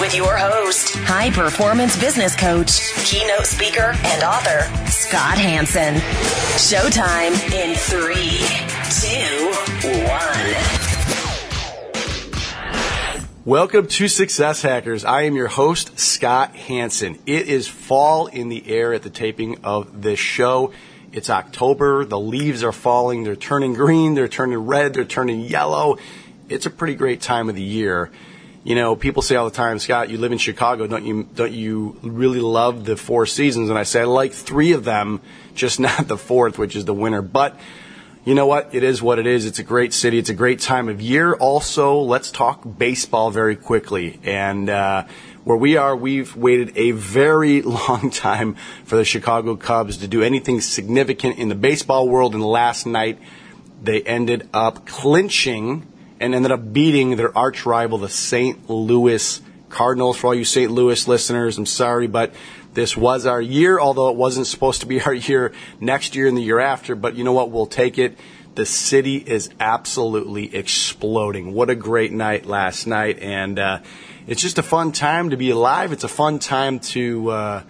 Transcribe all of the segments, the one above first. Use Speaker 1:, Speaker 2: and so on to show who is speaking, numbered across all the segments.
Speaker 1: with your host, high performance business coach, keynote speaker, and author, Scott Hansen. Showtime in three, two, one.
Speaker 2: Welcome to Success Hackers. I am your host, Scott Hansen. It is fall in the air at the taping of this show. It's October. The leaves are falling. They're turning green. They're turning red. They're turning yellow. It's a pretty great time of the year you know, people say all the time, Scott, you live in Chicago, don't you, don't you really love the four seasons? And I say, I like three of them, just not the fourth, which is the winter. But, you know what? It is what it is. It's a great city. It's a great time of year. Also, let's talk baseball very quickly. And, uh, where we are, we've waited a very long time for the Chicago Cubs to do anything significant in the baseball world. And last night, they ended up clinching and ended up beating their arch rival, the St. Louis Cardinals. For all you St. Louis listeners, I'm sorry, but this was our year, although it wasn't supposed to be our year next year and the year after. But you know what? We'll take it. The city is absolutely exploding. What a great night last night. And uh, it's just a fun time to be alive. It's a fun time to. Uh,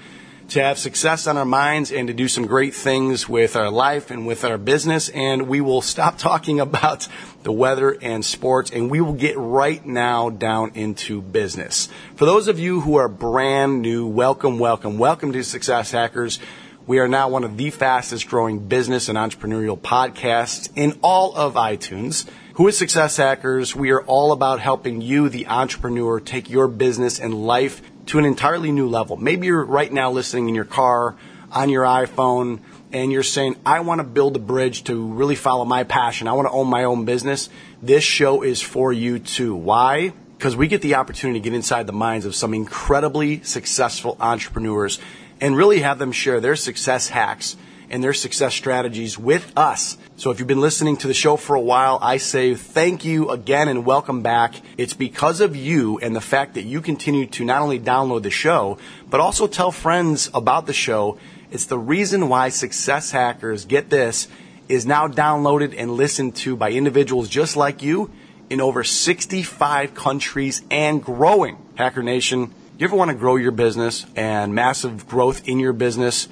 Speaker 2: to have success on our minds and to do some great things with our life and with our business. And we will stop talking about the weather and sports and we will get right now down into business. For those of you who are brand new, welcome, welcome, welcome to Success Hackers. We are now one of the fastest growing business and entrepreneurial podcasts in all of iTunes. Who is Success Hackers? We are all about helping you, the entrepreneur, take your business and life to an entirely new level. Maybe you're right now listening in your car, on your iPhone, and you're saying, I want to build a bridge to really follow my passion. I want to own my own business. This show is for you too. Why? Because we get the opportunity to get inside the minds of some incredibly successful entrepreneurs and really have them share their success hacks and their success strategies with us. So if you've been listening to the show for a while, I say thank you again and welcome back. It's because of you and the fact that you continue to not only download the show, but also tell friends about the show. It's the reason why Success Hackers, get this, is now downloaded and listened to by individuals just like you in over 65 countries and growing. Hacker Nation, you ever want to grow your business and massive growth in your business?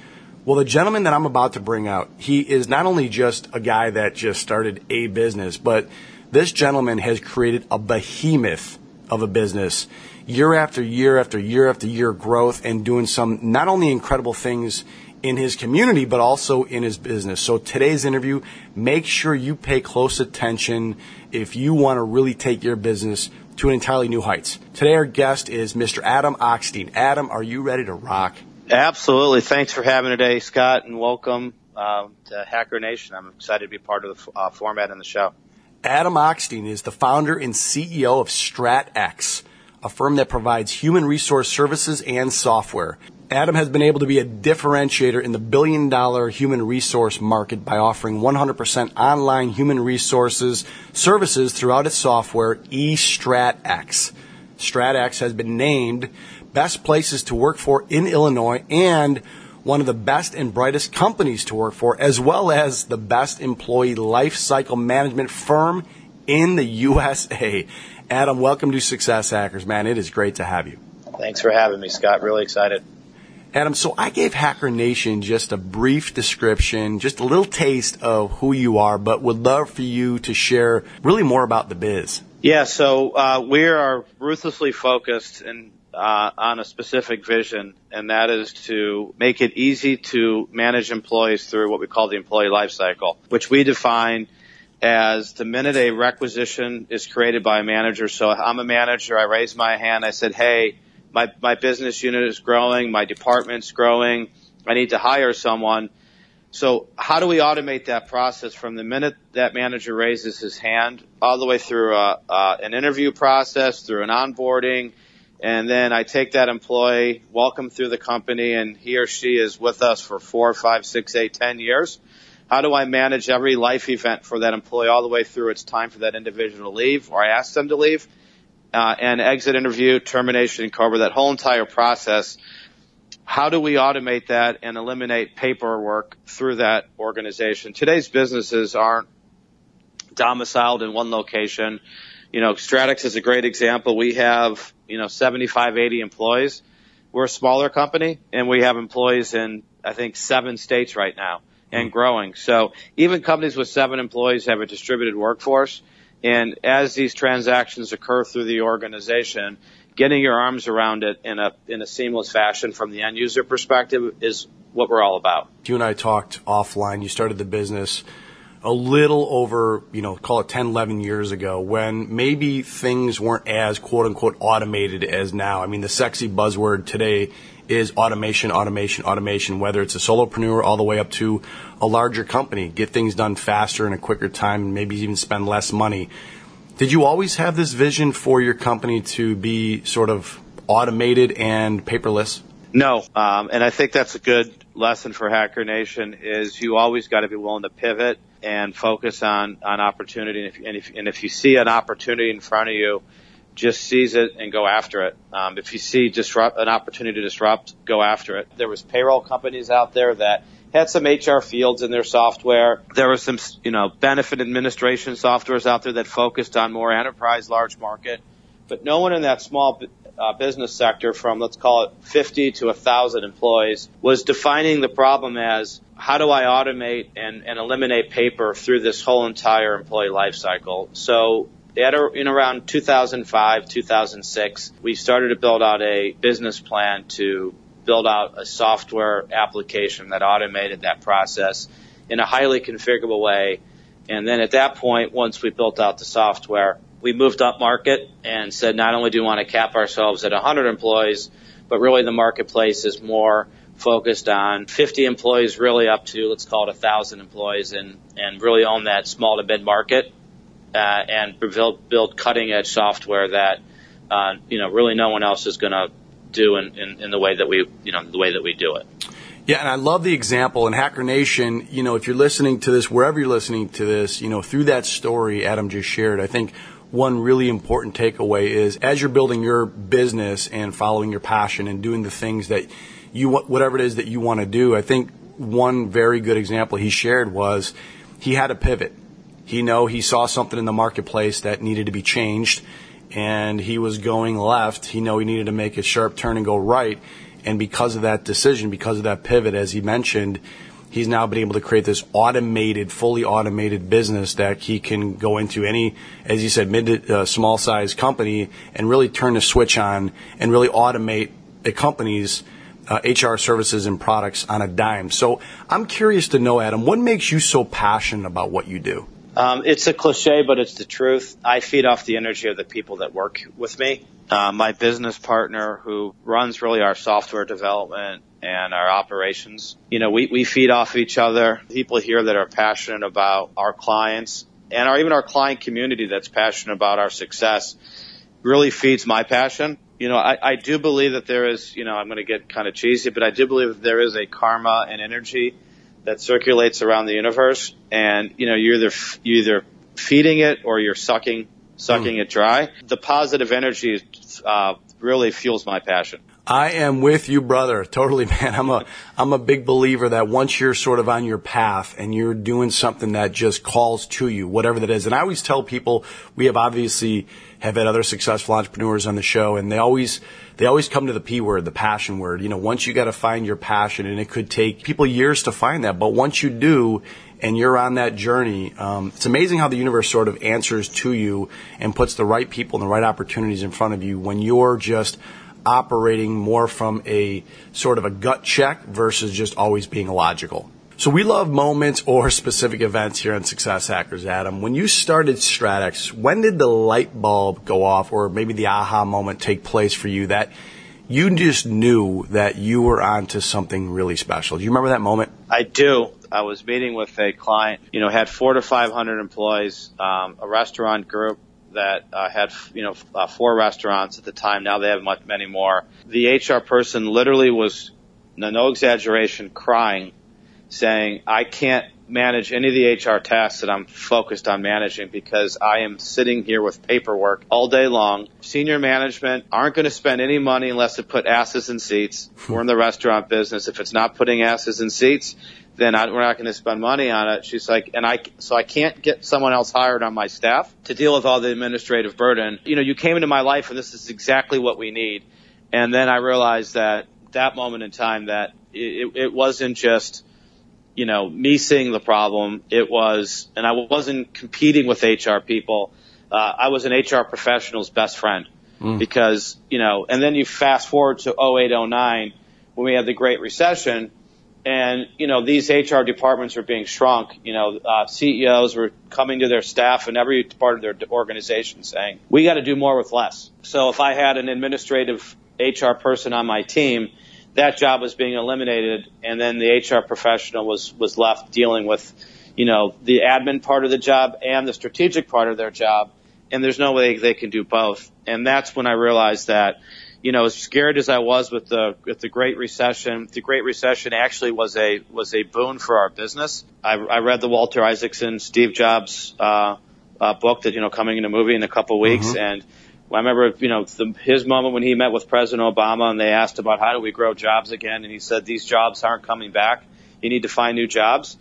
Speaker 2: Well, the gentleman that I'm about to bring out, he is not only just a guy that just started a business, but this gentleman has created a behemoth of a business year after year after year after year growth and doing some not only incredible things in his community, but also in his business. So today's interview, make sure you pay close attention if you want to really take your business to an entirely new heights. Today our guest is Mr. Adam Ochstein. Adam, are you ready to rock?
Speaker 3: Absolutely. Thanks for having me today, Scott, and welcome uh, to Hacker Nation. I'm excited to be part of the uh, format and the show.
Speaker 2: Adam Ochstein is the founder and CEO of StratEx, a firm that provides human resource services and software. Adam has been able to be a differentiator in the billion dollar human resource market by offering 100% online human resources services throughout its software, eStratEx. StratEx has been named best places to work for in Illinois and one of the best and brightest companies to work for, as well as the best employee life cycle management firm in the USA. Adam, welcome to Success Hackers, man. It is great to have you.
Speaker 3: Thanks for having me, Scott. Really excited.
Speaker 2: Adam, so I gave Hacker Nation just a brief description, just a little taste of who you are, but would love for you to share really more about the biz.
Speaker 3: Yeah, so uh, we are ruthlessly focused and uh, on a specific vision, and that is to make it easy to manage employees through what we call the employee life cycle, which we define as the minute a requisition is created by a manager. So I'm a manager. I raise my hand. I said, Hey, my, my business unit is growing. My department's growing. I need to hire someone. So how do we automate that process from the minute that manager raises his hand all the way through a, uh, uh, an interview process, through an onboarding, And then I take that employee, welcome through the company, and he or she is with us for four, five, six, eight, ten years. How do I manage every life event for that employee all the way through it's time for that individual to leave or I ask them to leave? Uh, and exit interview, termination, cover that whole entire process. How do we automate that and eliminate paperwork through that organization? Today's businesses aren't domiciled in one location. You know, StratEx is a great example. We have, you know, 75, 80 employees. We're a smaller company and we have employees in, I think, seven states right now and mm-hmm. growing. So even companies with seven employees have a distributed workforce. And as these transactions occur through the organization, getting your arms around it in a in a seamless fashion from the end user perspective is what we're all about.
Speaker 2: You and I talked offline. You started the business a little over, you know, call it 10, 11 years ago when maybe things weren't as quote unquote automated as now. I mean, the sexy buzzword today is automation, automation, automation, whether it's a solopreneur all the way up to a larger company, get things done faster in a quicker time and maybe even spend less money. Did you always have this vision for your company to be sort of automated and paperless?
Speaker 3: No, um, and I think that's a good lesson for Hacker Nation is you always got to be willing to pivot and focus on on opportunity. And if, and if, and if you see an opportunity in front of you, just seize it and go after it. Um, if you see disrupt an opportunity to disrupt, go after it. There was payroll companies out there that had some HR fields in their software. There was some, you know, benefit administration softwares out there that focused on more enterprise, large market. But no one in that small uh, business sector from let's call it 50 to 1,000 employees was defining the problem as how do I automate and, and eliminate paper through this whole entire employee life cycle. So at in around 2005, 2006, we started to build out a business plan to build out a software application that automated that process in a highly configurable way. And then at that point, once we built out the software, we moved up market and said not only do we want to cap ourselves at 100 employees, but really the marketplace is more focused on 50 employees really up to let's call it 1,000 employees and, and really own that small to mid market uh, and build, build cutting edge software that uh, you know really no one else is going to do in, in, in the way that we you know the way that we do it.
Speaker 2: Yeah, and I love the example in Hacker Nation. You know, if you're listening to this, wherever you're listening to this, you know, through that story Adam just shared, I think one really important takeaway is as you're building your business and following your passion and doing the things that you whatever it is that you want to do. I think one very good example he shared was he had a pivot he know he saw something in the marketplace that needed to be changed and he was going left. He know he needed to make a sharp turn and go right. And because of that decision, because of that pivot, as he mentioned, he's now been able to create this automated, fully automated business that he can go into any, as you said, mid to uh, small size company and really turn the switch on and really automate a company's uh, HR services and products on a dime. So I'm curious to know, Adam, what makes you so passionate about what you do?
Speaker 3: Um, it's a cliche, but it's the truth. I feed off the energy of the people that work with me. Uh, my business partner who runs really our software development and our operations, you know, we, we feed off each other. People here that are passionate about our clients and our, even our client community that's passionate about our success really feeds my passion. You know, I, I do believe that there is, you know, I'm going to get kind of cheesy, but I do believe that there is a karma and energy that circulates around the universe, and you know you're either you're either feeding it or you're sucking sucking mm. it dry. The positive energy uh, really fuels my passion.
Speaker 2: I am with you, brother. Totally, man. I'm a, I'm a big believer that once you're sort of on your path and you're doing something that just calls to you, whatever that is. And I always tell people, we have obviously have had other successful entrepreneurs on the show and they always, they always come to the P word, the passion word. You know, once you got to find your passion and it could take people years to find that, but once you do, and you're on that journey, um, it's amazing how the universe sort of answers to you and puts the right people and the right opportunities in front of you when you're just operating more from a sort of a gut check versus just always being logical. So we love moments or specific events here on Success Hackers, Adam. When you started StratEx, when did the light bulb go off or maybe the aha moment take place for you that you just knew that you were onto something really special? Do you remember that moment?
Speaker 3: I do. I was meeting with a client, you know, had four to 500 employees, um, a restaurant group, that uh, had you know uh, four restaurants at the time. Now they have much, many more. The HR person literally was, no, no exaggeration, crying, saying, "I can't manage any of the HR tasks that I'm focused on managing because I am sitting here with paperwork all day long. Senior management aren't going to spend any money unless it put asses in seats. We're in the restaurant business. If it's not putting asses in seats, then I, we're not going to spend money on it. She's like, and I, so I can't get someone else hired on my staff to deal with all the administrative burden. You know, you came into my life and this is exactly what we need. And then I realized that that moment in time that it, it wasn't just, you know, me seeing the problem. It was, and I wasn't competing with HR people. Uh, I was an HR professional's best friend mm. because, you know, and then you fast forward to 08, 09 when we had the Great Recession and, you know, these HR departments were being shrunk. You know, uh, CEOs were coming to their staff and every part of their organization saying, we got to do more with less. So if I had an administrative HR person on my team, that job was being eliminated and then the HR professional was, was left dealing with, you know, the admin part of the job and the strategic part of their job. And there's no way they can do both. And that's when I realized that, you know, as scared as I was with the with the Great Recession, the Great Recession actually was a was a boon for our business. I, I read the Walter Isaacson, Steve Jobs uh, uh, book that you know coming in a movie in a couple of weeks, mm-hmm. and I remember you know the, his moment when he met with President Obama and they asked about how do we grow jobs again, and he said these jobs aren't coming back. You need to find new jobs.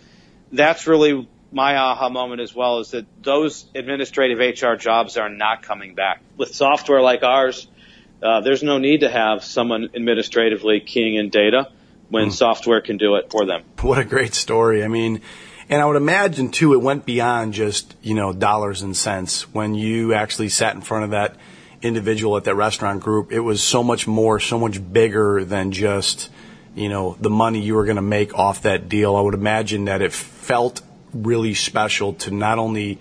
Speaker 3: That's really my aha moment as well is that those administrative HR jobs are not coming back. With software like ours, uh, there's no need to have someone administratively keying in data when mm. software can do it for them.
Speaker 2: What a great story. I mean, and I would imagine too, it went beyond just, you know, dollars and cents when you actually sat in front of that individual at that restaurant group. It was so much more, so much bigger than just, you know, the money you were going to make off that deal. I would imagine that it felt really special to not only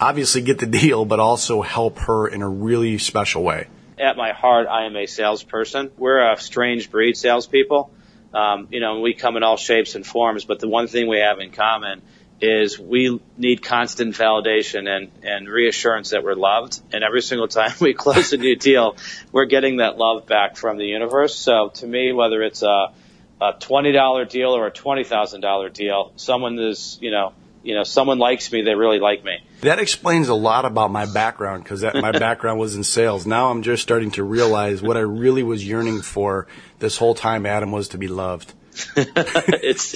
Speaker 2: obviously get the deal, but also help her in a really special way
Speaker 3: at my heart, I am a salesperson. We're a strange breed, salespeople. Um, you know, we come in all shapes and forms, but the one thing we have in common is we need constant validation and, and reassurance that we're loved. And every single time we close a new deal, we're getting that love back from the universe. So to me, whether it's a, a $20 deal or a $20,000 deal, someone is, you know, you know, someone likes me, they really like me.
Speaker 2: That explains a lot about my background because my background was in sales. Now I'm just starting to realize what I really was yearning for this whole time, Adam, was to be loved.
Speaker 3: it's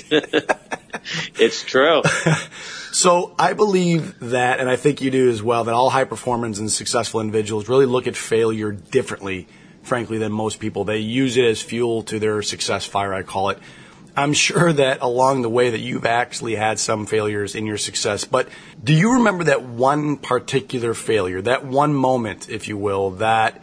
Speaker 3: it's true.
Speaker 2: so I believe that, and I think you do as well, that all high performance and successful individuals really look at failure differently, frankly, than most people. They use it as fuel to their success fire, I call it. I'm sure that along the way that you've actually had some failures in your success, but do you remember that one particular failure, that one moment, if you will, that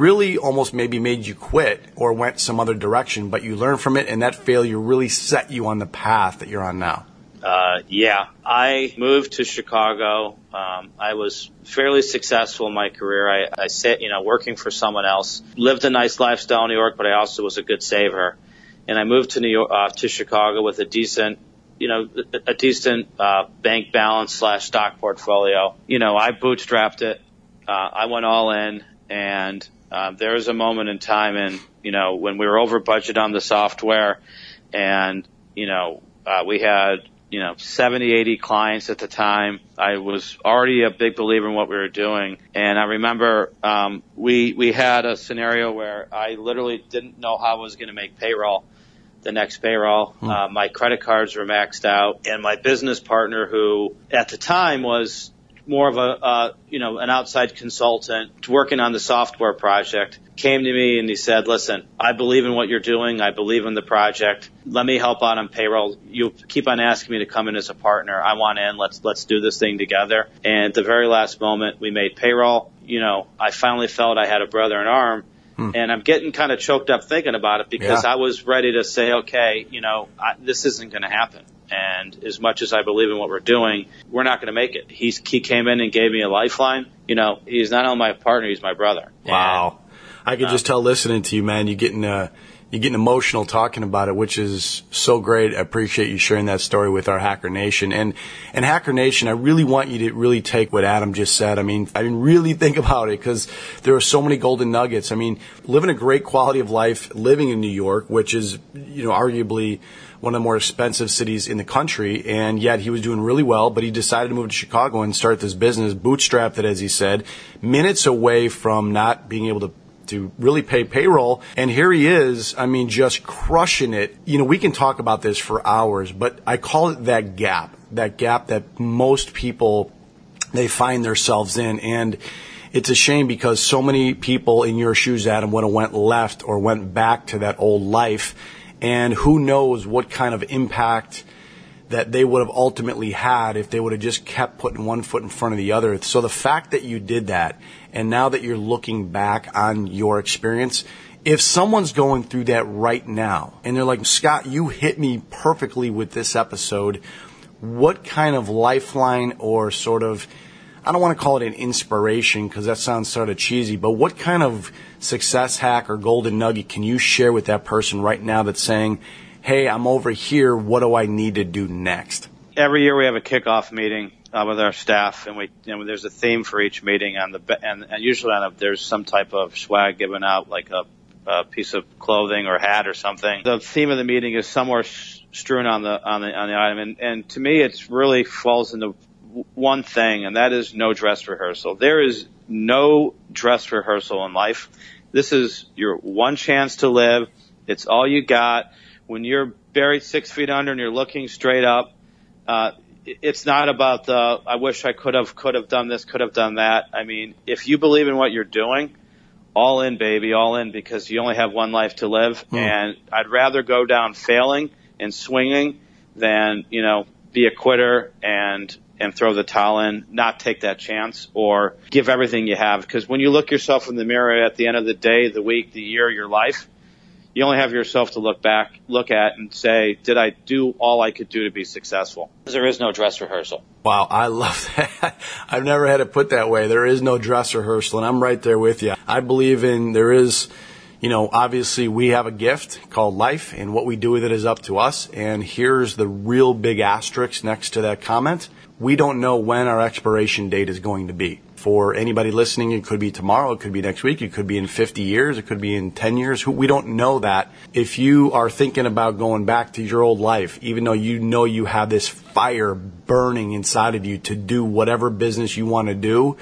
Speaker 2: really almost maybe made you quit or went some other direction, but you learned from it and that failure really set you on the path that you're on now?
Speaker 3: Uh, yeah, I moved to Chicago. Um, I was fairly successful in my career. I, I said, you know, working for someone else, lived a nice lifestyle in New York, but I also was a good saver and I moved to New York uh, to Chicago with a decent you know, a decent uh, bank balance slash stock portfolio. You know, I bootstrapped it. Uh, I went all in, and uh, there was a moment in time, and you know, when we were over budget on the software, and you know, uh, we had you know 70, 80 clients at the time. I was already a big believer in what we were doing, and I remember um, we we had a scenario where I literally didn't know how I was going to make payroll the next payroll. Hmm. Uh, my credit cards were maxed out, and my business partner, who at the time was more of a uh, you know an outside consultant working on the software project, came to me and he said, "Listen, I believe in what you're doing. I believe in the project. Let me help out on payroll. You keep on asking me to come in as a partner. I want in. Let's let's do this thing together." And at the very last moment, we made payroll. You know, I finally felt I had a brother in arm Hmm. And I'm getting kind of choked up thinking about it because yeah. I was ready to say, okay, you know, I, this isn't going to happen. And as much as I believe in what we're doing, we're not going to make it. He's, he came in and gave me a lifeline. You know, he's not only my partner, he's my brother.
Speaker 2: Wow. And, I could uh, just tell listening to you, man, you're getting, uh, you're getting emotional talking about it, which is so great. I appreciate you sharing that story with our Hacker Nation. And, and Hacker Nation, I really want you to really take what Adam just said. I mean, I didn't really think about it because there are so many golden nuggets. I mean, living a great quality of life, living in New York, which is, you know, arguably one of the more expensive cities in the country, and yet he was doing really well, but he decided to move to Chicago and start this business, bootstrapped it, as he said, minutes away from not being able to to really pay payroll. And here he is, I mean, just crushing it. You know, we can talk about this for hours, but I call it that gap, that gap that most people, they find themselves in. And it's a shame because so many people in your shoes, Adam, would have went left or went back to that old life and who knows what kind of impact that they would have ultimately had if they would have just kept putting one foot in front of the other. So the fact that you did that, and now that you're looking back on your experience, if someone's going through that right now, and they're like, Scott, you hit me perfectly with this episode, what kind of lifeline or sort of I don't want to call it an inspiration because that sounds sort of cheesy, but what kind of success hack or golden nugget can you share with that person right now that's saying, hey, I'm over here, what do I need to do next?
Speaker 3: Every year we have a kickoff meeting uh, with our staff, and we you know, there's a theme for each meeting. On the and, and usually on a, there's some type of swag given out, like a, a piece of clothing or hat or something. The theme of the meeting is somewhere strewn on the on the on the item, and and to me, it really falls into one thing, and that is no dress rehearsal. There is no dress rehearsal in life. This is your one chance to live. It's all you got. When you're buried six feet under and you're looking straight up, uh, it's not about the, I wish I could have, could have done this, could have done that. I mean, if you believe in what you're doing, all in, baby, all in, because you only have one life to live. Mm. And I'd rather go down failing and swinging than, you know, be a quitter and and throw the towel in, not take that chance, or give everything you have. Because when you look yourself in the mirror at the end of the day, the week, the year, your life, you only have yourself to look back, look at, and say, did I do all I could do to be successful? There is no dress rehearsal.
Speaker 2: Wow, I love that. I've never had it put that way. There is no dress rehearsal, and I'm right there with you. I believe in there is you know, obviously we have a gift called life and what we do with it is up to us. And here's the real big asterisk next to that comment. We don't know when our expiration date is going to be. For anybody listening, it could be tomorrow, it could be next week, it could be in 50 years, it could be in 10 years. We don't know that. If you are thinking about going back to your old life, even though you know you have this fire burning inside of you to do whatever business you want to do,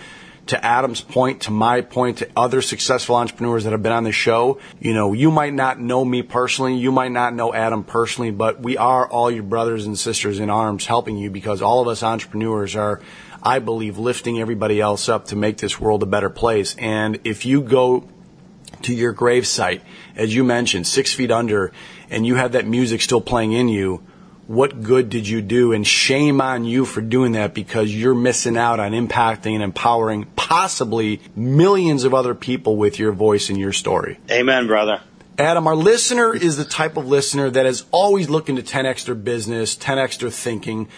Speaker 2: to Adam's point, to my point, to other successful entrepreneurs that have been on the show, you know, you might not know me personally, you might not know Adam personally, but we are all your brothers and sisters in arms helping you because all of us entrepreneurs are, I believe, lifting everybody else up to make this world a better place. And if you go to your gravesite, as you mentioned, six feet under, and you have that music still playing in you, what good did you do? And shame on you for doing that because you're missing out on impacting and empowering possibly millions of other people with your voice and your story.
Speaker 3: Amen, brother.
Speaker 2: Adam, our listener is the type of listener that is always looking to 10x their business, 10x their thinking.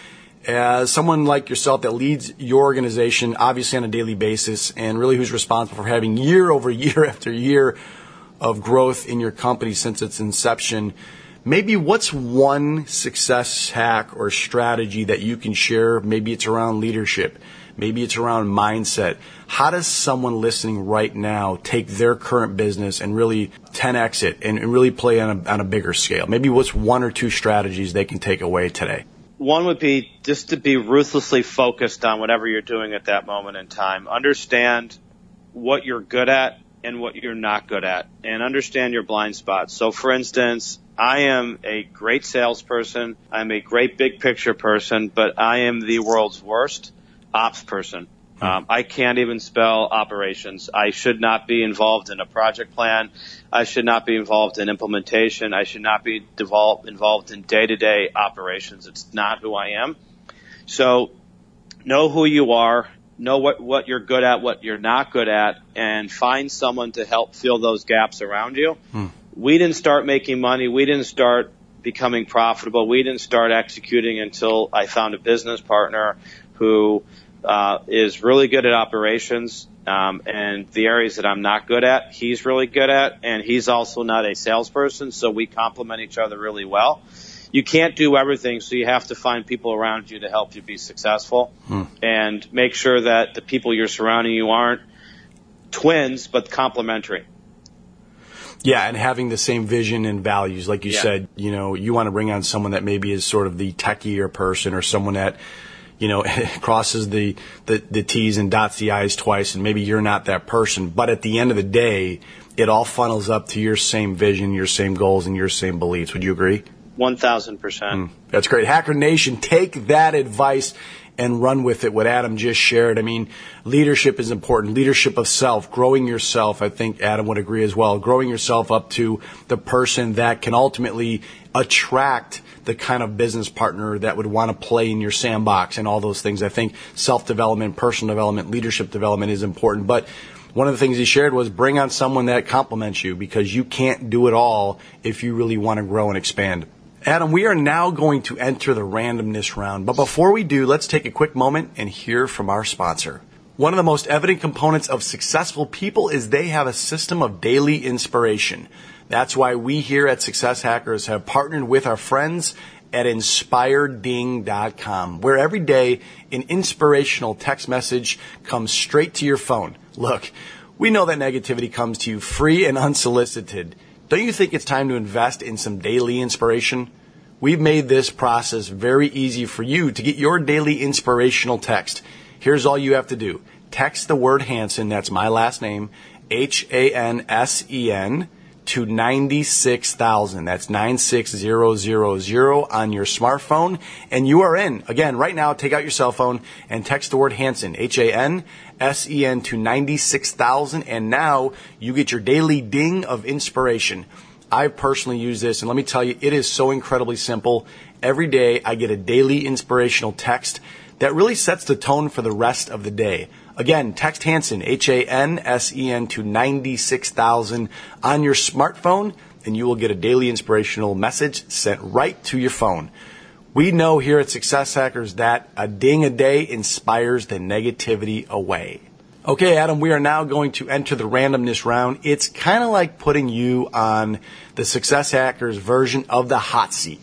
Speaker 2: As someone like yourself that leads your organization, obviously on a daily basis, and really who's responsible for having year over year after year of growth in your company since its inception, maybe what's one success hack or strategy that you can share? Maybe it's around leadership. Maybe it's around mindset. How does someone listening right now take their current business and really 10x it and really play on a, on a bigger scale? Maybe what's one or two strategies they can take away today?
Speaker 3: One would be just to be ruthlessly focused on whatever you're doing at that moment in time. Understand what you're good at and what you're not good at and understand your blind spots. So for instance, I am a great salesperson. I'm a great big picture person, but I am the world's worst ops person. Hmm. Um, I can't even spell operations. I should not be involved in a project plan. I should not be involved in implementation. I should not be involved in day-to-day operations. It's not who I am. So know who you are, know what, what you're good at, what you're not good at, and find someone to help fill those gaps around you. Hmm. We didn't start making money. We didn't start becoming profitable. We didn't start executing until I found a business partner who uh, is really good at operations Um, and the areas that I'm not good at, he's really good at, and he's also not a salesperson, so we complement each other really well. You can't do everything, so you have to find people around you to help you be successful, hmm. and make sure that the people you're surrounding you aren't twins but complementary.
Speaker 2: Yeah, and having the same vision and values, like you yeah. said, you know, you want to bring on someone that maybe is sort of the techier person or someone that you know, crosses the, the, the T's and dots the I's twice, and maybe you're not that person. But at the end of the day, it all funnels up to your same vision, your same goals, and your same beliefs. Would you agree?
Speaker 3: 1000%. Mm,
Speaker 2: that's great. Hacker Nation, take that advice and run with it. What Adam just shared. I mean, leadership is important. Leadership of self, growing yourself. I think Adam would agree as well. Growing yourself up to the person that can ultimately attract the kind of business partner that would want to play in your sandbox and all those things. I think self development, personal development, leadership development is important. But one of the things he shared was bring on someone that complements you because you can't do it all if you really want to grow and expand. Adam, we are now going to enter the randomness round. But before we do, let's take a quick moment and hear from our sponsor. One of the most evident components of successful people is they have a system of daily inspiration. That's why we here at Success Hackers have partnered with our friends at inspireding.com, where every day an inspirational text message comes straight to your phone. Look, we know that negativity comes to you free and unsolicited. Don't you think it's time to invest in some daily inspiration? We've made this process very easy for you to get your daily inspirational text. Here's all you have to do. Text the word Hansen, that's my last name, H-A-N-S-E-N, to 96,000. That's 96000 on your smartphone. And you are in. Again, right now, take out your cell phone and text the word Hanson, Hansen, H-A-N-S-E-N to 96,000. And now you get your daily ding of inspiration. I personally use this and let me tell you, it is so incredibly simple. Every day I get a daily inspirational text that really sets the tone for the rest of the day. Again, text Hansen, H-A-N-S-E-N to 96,000 on your smartphone and you will get a daily inspirational message sent right to your phone. We know here at Success Hackers that a ding a day inspires the negativity away. Okay, Adam, we are now going to enter the randomness round. It's kind of like putting you on the Success Hackers version of the hot seat.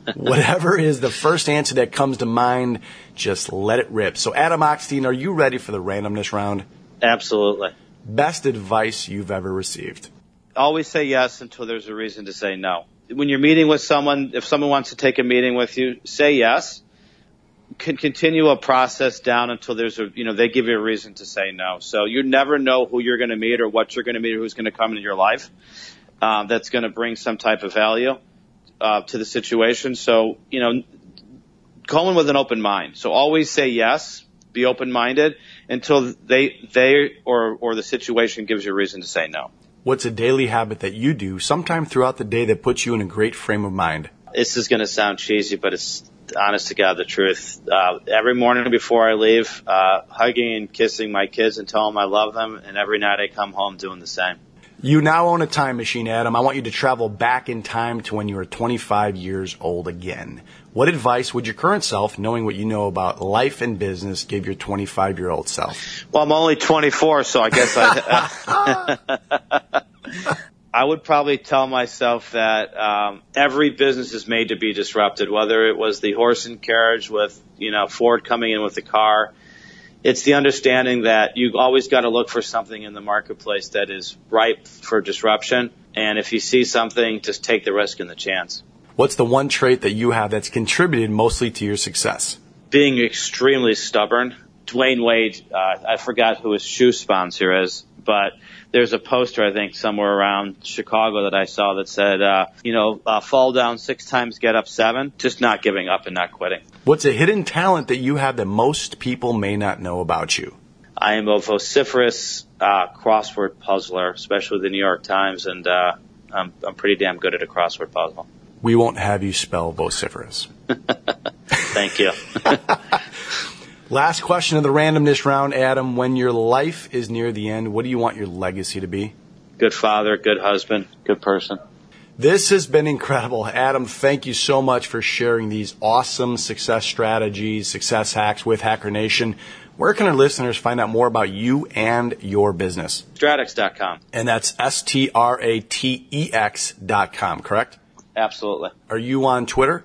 Speaker 2: Whatever is the first answer that comes to mind, just let it rip. So, Adam Ochstein, are you ready for the randomness round?
Speaker 3: Absolutely.
Speaker 2: Best advice you've ever received?
Speaker 3: Always say yes until there's a reason to say no. When you're meeting with someone, if someone wants to take a meeting with you, say yes can continue a process down until there's a, you know, they give you a reason to say no. So you never know who you're going to meet or what you're going to meet or who's going to come into your life. Um, that's going to bring some type of value, uh, to the situation. So, you know, go in with an open mind. So always say yes, be open minded until they, they or, or the situation gives you a reason to say no.
Speaker 2: What's a daily habit that you do sometime throughout the day that puts you in a great frame of mind?
Speaker 3: This is going to sound cheesy, but it's honest to God, the truth. Uh, every morning before I leave, uh, hugging and kissing my kids and telling them I love them, and every night I come home doing the same.
Speaker 2: You now own a time machine, Adam. I want you to travel back in time to when you were 25 years old again. What advice would your current self, knowing what you know about life and business, give your 25 year old self?
Speaker 3: Well, I'm only 24, so I guess I. I would probably tell myself that um, every business is made to be disrupted, whether it was the horse and carriage with you know Ford coming in with the car. It's the understanding that you've always got to look for something in the marketplace that is ripe for disruption, and if you see something, just take the risk and the chance.
Speaker 2: What's the one trait that you have that's contributed mostly to your success?
Speaker 3: Being extremely stubborn. Dwyane Wade, uh, I forgot who his shoe sponsor is, but there's a poster I think somewhere around Chicago that I saw that said, uh, you know, uh, fall down six times, get up seven. Just not giving up and not quitting.
Speaker 2: What's a hidden talent that you have that most people may not know about you?
Speaker 3: I am a vociferous uh, crossword puzzler, especially the New York Times, and uh, I'm, I'm pretty damn good at a crossword puzzle.
Speaker 2: We won't have you spell vociferous.
Speaker 3: Thank you.
Speaker 2: Last question of the randomness round, Adam. When your life is near the end, what do you want your legacy to be?
Speaker 3: Good father, good husband, good person.
Speaker 2: This has been incredible. Adam, thank you so much for sharing these awesome success strategies, success hacks with Hacker Nation. where can our listeners find out more about you and your business?
Speaker 3: Stratex.com.
Speaker 2: And that's S T R A T E X.com, correct?
Speaker 3: Absolutely.
Speaker 2: Are you on Twitter?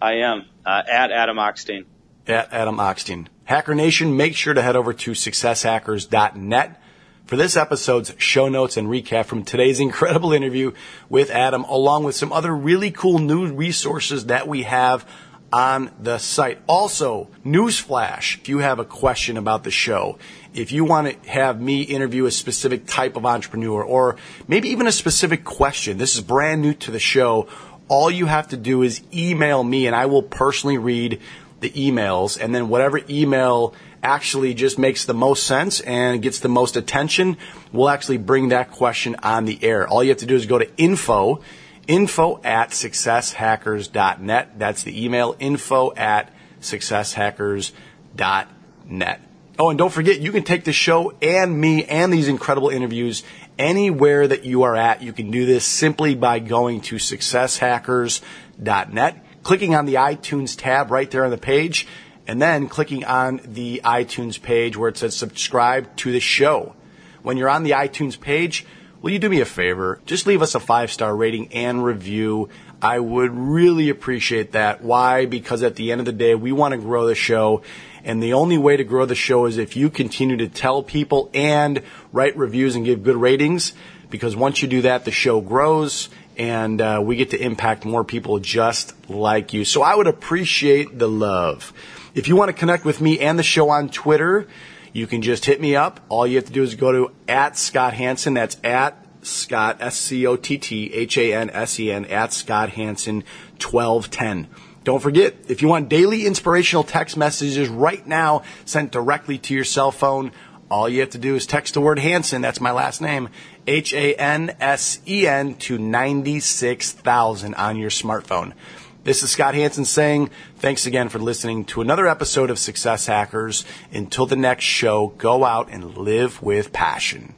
Speaker 3: I am uh, at Adam Ochstein.
Speaker 2: At Adam Ochstein. Hacker Nation, make sure to head over to successhackers.net for this episode's show notes and recap from today's incredible interview with Adam, along with some other really cool new resources that we have on the site. Also, newsflash, if you have a question about the show, if you want to have me interview a specific type of entrepreneur or maybe even a specific question, this is brand new to the show. All you have to do is email me and I will personally read the emails and then whatever email actually just makes the most sense and gets the most attention, we'll actually bring that question on the air. All you have to do is go to info info at successhackers.net. That's the email, info at successhackers.net. Oh, and don't forget, you can take the show and me and these incredible interviews anywhere that you are at. You can do this simply by going to successhackers.net, clicking on the iTunes tab right there on the page, and then clicking on the iTunes page where it says subscribe to the show. When you're on the iTunes page, will you do me a favor? Just leave us a five star rating and review. I would really appreciate that. Why? Because at the end of the day, we want to grow the show. And the only way to grow the show is if you continue to tell people and write reviews and give good ratings. Because once you do that, the show grows and uh, we get to impact more people just like you. So I would appreciate the love. If you want to connect with me and the show on Twitter, you can just hit me up. All you have to do is go to at Scott Hansen. That's at Scott, S-C-O-T-T-H-A-N-S-E-N, at Scott Hansen 1210. Don't forget, if you want daily inspirational text messages right now sent directly to your cell phone, all you have to do is text the word Hansen, that's my last name, H-A-N-S-E-N to 96,000 on your smartphone. This is Scott Hansen saying thanks again for listening to another episode of Success Hackers. Until the next show, go out and live with passion.